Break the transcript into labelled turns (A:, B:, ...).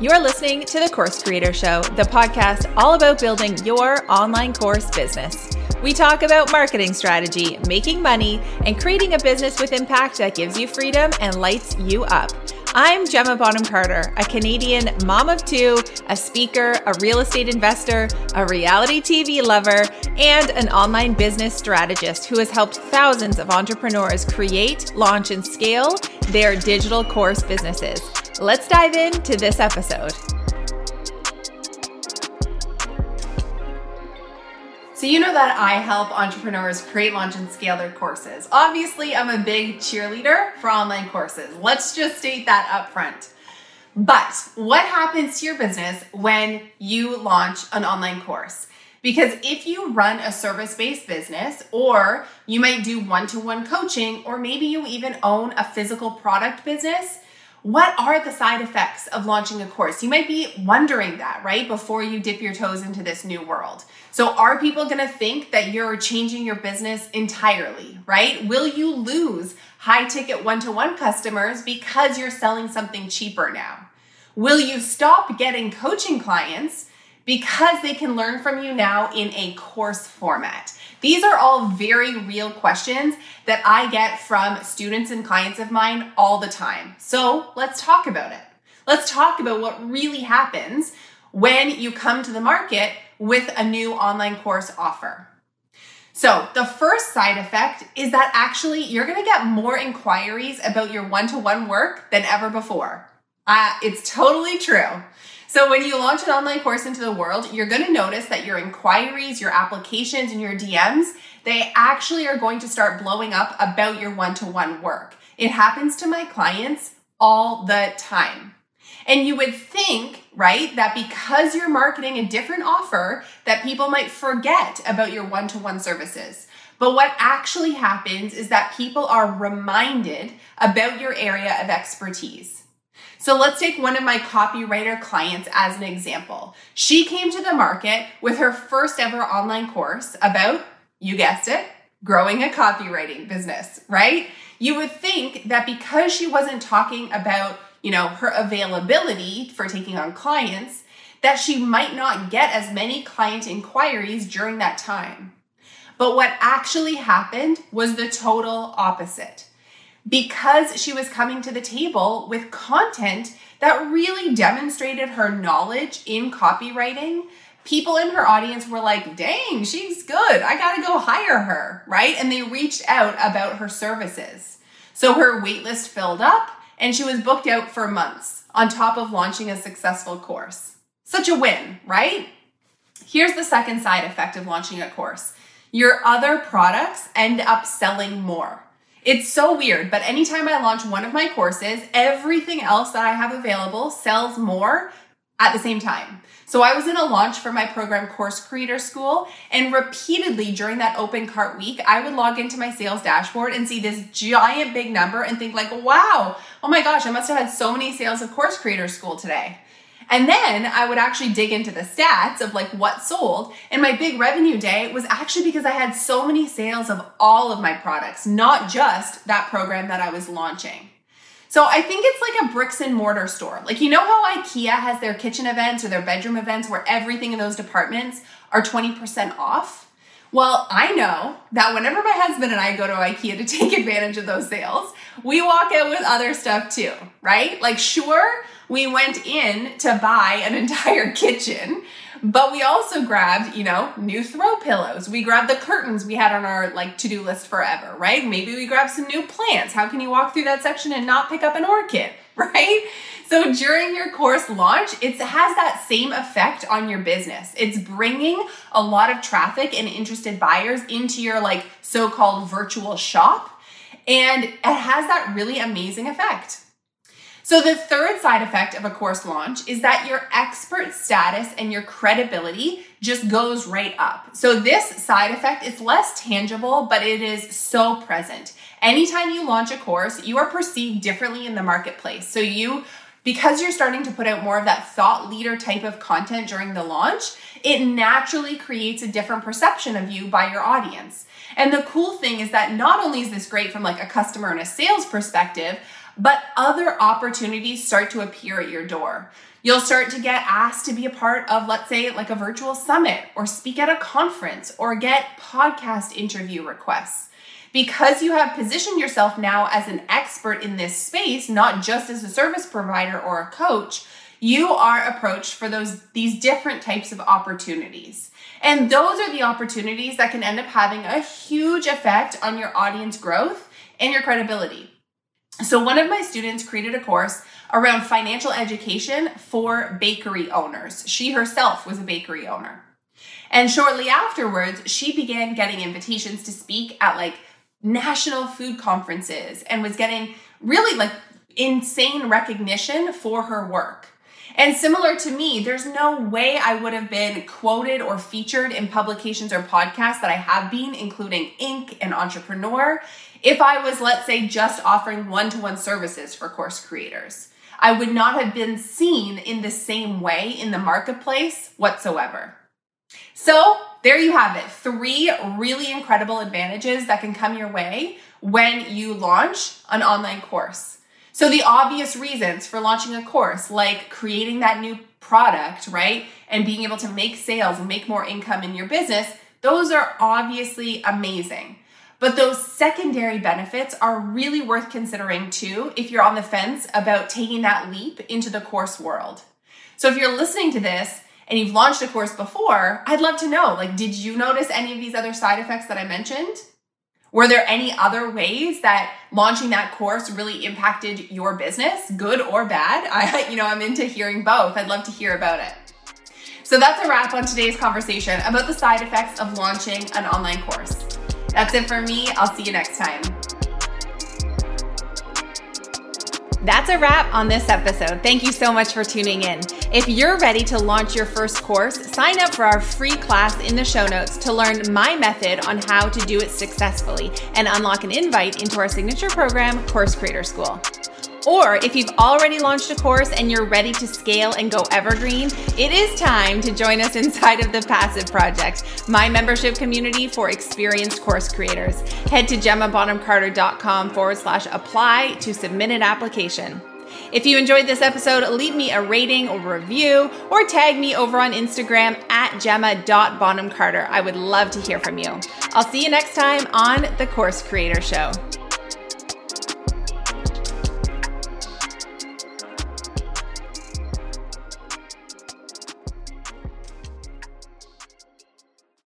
A: You're listening to The Course Creator Show, the podcast all about building your online course business. We talk about marketing strategy, making money, and creating a business with impact that gives you freedom and lights you up. I'm Gemma Bonham Carter, a Canadian mom of two, a speaker, a real estate investor, a reality TV lover, and an online business strategist who has helped thousands of entrepreneurs create, launch, and scale their digital course businesses. Let's dive into this episode. So, you know that I help entrepreneurs create, launch, and scale their courses. Obviously, I'm a big cheerleader for online courses. Let's just state that up front. But what happens to your business when you launch an online course? Because if you run a service based business, or you might do one to one coaching, or maybe you even own a physical product business, what are the side effects of launching a course? You might be wondering that, right? Before you dip your toes into this new world. So, are people gonna think that you're changing your business entirely, right? Will you lose high ticket one to one customers because you're selling something cheaper now? Will you stop getting coaching clients because they can learn from you now in a course format? These are all very real questions that I get from students and clients of mine all the time. So let's talk about it. Let's talk about what really happens when you come to the market with a new online course offer. So, the first side effect is that actually you're gonna get more inquiries about your one to one work than ever before. Uh, it's totally true. So when you launch an online course into the world, you're going to notice that your inquiries, your applications, and your DMs, they actually are going to start blowing up about your one-to-one work. It happens to my clients all the time. And you would think, right, that because you're marketing a different offer, that people might forget about your one to one services. But what actually happens is that people are reminded about your area of expertise. So let's take one of my copywriter clients as an example. She came to the market with her first ever online course about, you guessed it, growing a copywriting business, right? You would think that because she wasn't talking about, you know, her availability for taking on clients, that she might not get as many client inquiries during that time. But what actually happened was the total opposite because she was coming to the table with content that really demonstrated her knowledge in copywriting. People in her audience were like, dang, she's good. I gotta go hire her, right? And they reached out about her services. So her waitlist filled up and she was booked out for months on top of launching a successful course. Such a win, right? Here's the second side effect of launching a course your other products end up selling more. It's so weird, but anytime I launch one of my courses, everything else that I have available sells more at the same time. So I was in a launch for my program Course Creator School, and repeatedly during that open cart week, I would log into my sales dashboard and see this giant big number and think like, "Wow, oh my gosh, I must have had so many sales of Course Creator School today." And then I would actually dig into the stats of like what sold. And my big revenue day was actually because I had so many sales of all of my products, not just that program that I was launching. So I think it's like a bricks and mortar store. Like, you know how IKEA has their kitchen events or their bedroom events where everything in those departments are 20% off? Well, I know that whenever my husband and I go to IKEA to take advantage of those sales, we walk out with other stuff too, right? Like, sure, we went in to buy an entire kitchen, but we also grabbed, you know, new throw pillows. We grabbed the curtains we had on our like to-do list forever, right? Maybe we grabbed some new plants. How can you walk through that section and not pick up an orchid, right? So during your course launch, it has that same effect on your business. It's bringing a lot of traffic and interested buyers into your like so-called virtual shop, and it has that really amazing effect. So, the third side effect of a course launch is that your expert status and your credibility just goes right up. So, this side effect is less tangible, but it is so present. Anytime you launch a course, you are perceived differently in the marketplace. So, you because you're starting to put out more of that thought leader type of content during the launch, it naturally creates a different perception of you by your audience. And the cool thing is that not only is this great from like a customer and a sales perspective, but other opportunities start to appear at your door. You'll start to get asked to be a part of, let's say, like a virtual summit or speak at a conference or get podcast interview requests. Because you have positioned yourself now as an expert in this space, not just as a service provider or a coach, you are approached for those these different types of opportunities. And those are the opportunities that can end up having a huge effect on your audience growth and your credibility. So one of my students created a course around financial education for bakery owners. She herself was a bakery owner. And shortly afterwards, she began getting invitations to speak at like national food conferences and was getting really like insane recognition for her work. And similar to me, there's no way I would have been quoted or featured in publications or podcasts that I have been, including Inc. and Entrepreneur, if I was, let's say, just offering one to one services for course creators. I would not have been seen in the same way in the marketplace whatsoever. So, there you have it. Three really incredible advantages that can come your way when you launch an online course. So, the obvious reasons for launching a course, like creating that new product, right? And being able to make sales and make more income in your business, those are obviously amazing. But those secondary benefits are really worth considering too if you're on the fence about taking that leap into the course world. So if you're listening to this and you've launched a course before, I'd love to know like, did you notice any of these other side effects that I mentioned? Were there any other ways that launching that course really impacted your business, good or bad? I, you know, I'm into hearing both. I'd love to hear about it. So that's a wrap on today's conversation about the side effects of launching an online course. That's it for me. I'll see you next time. That's a wrap on this episode. Thank you so much for tuning in. If you're ready to launch your first course, sign up for our free class in the show notes to learn my method on how to do it successfully and unlock an invite into our signature program, Course Creator School. Or if you've already launched a course and you're ready to scale and go evergreen, it is time to join us inside of the Passive Project, my membership community for experienced course creators. Head to gemmabonhamcarter.com forward slash apply to submit an application. If you enjoyed this episode, leave me a rating or review or tag me over on Instagram at gemma.bonhamcarter. I would love to hear from you. I'll see you next time on The Course Creator Show.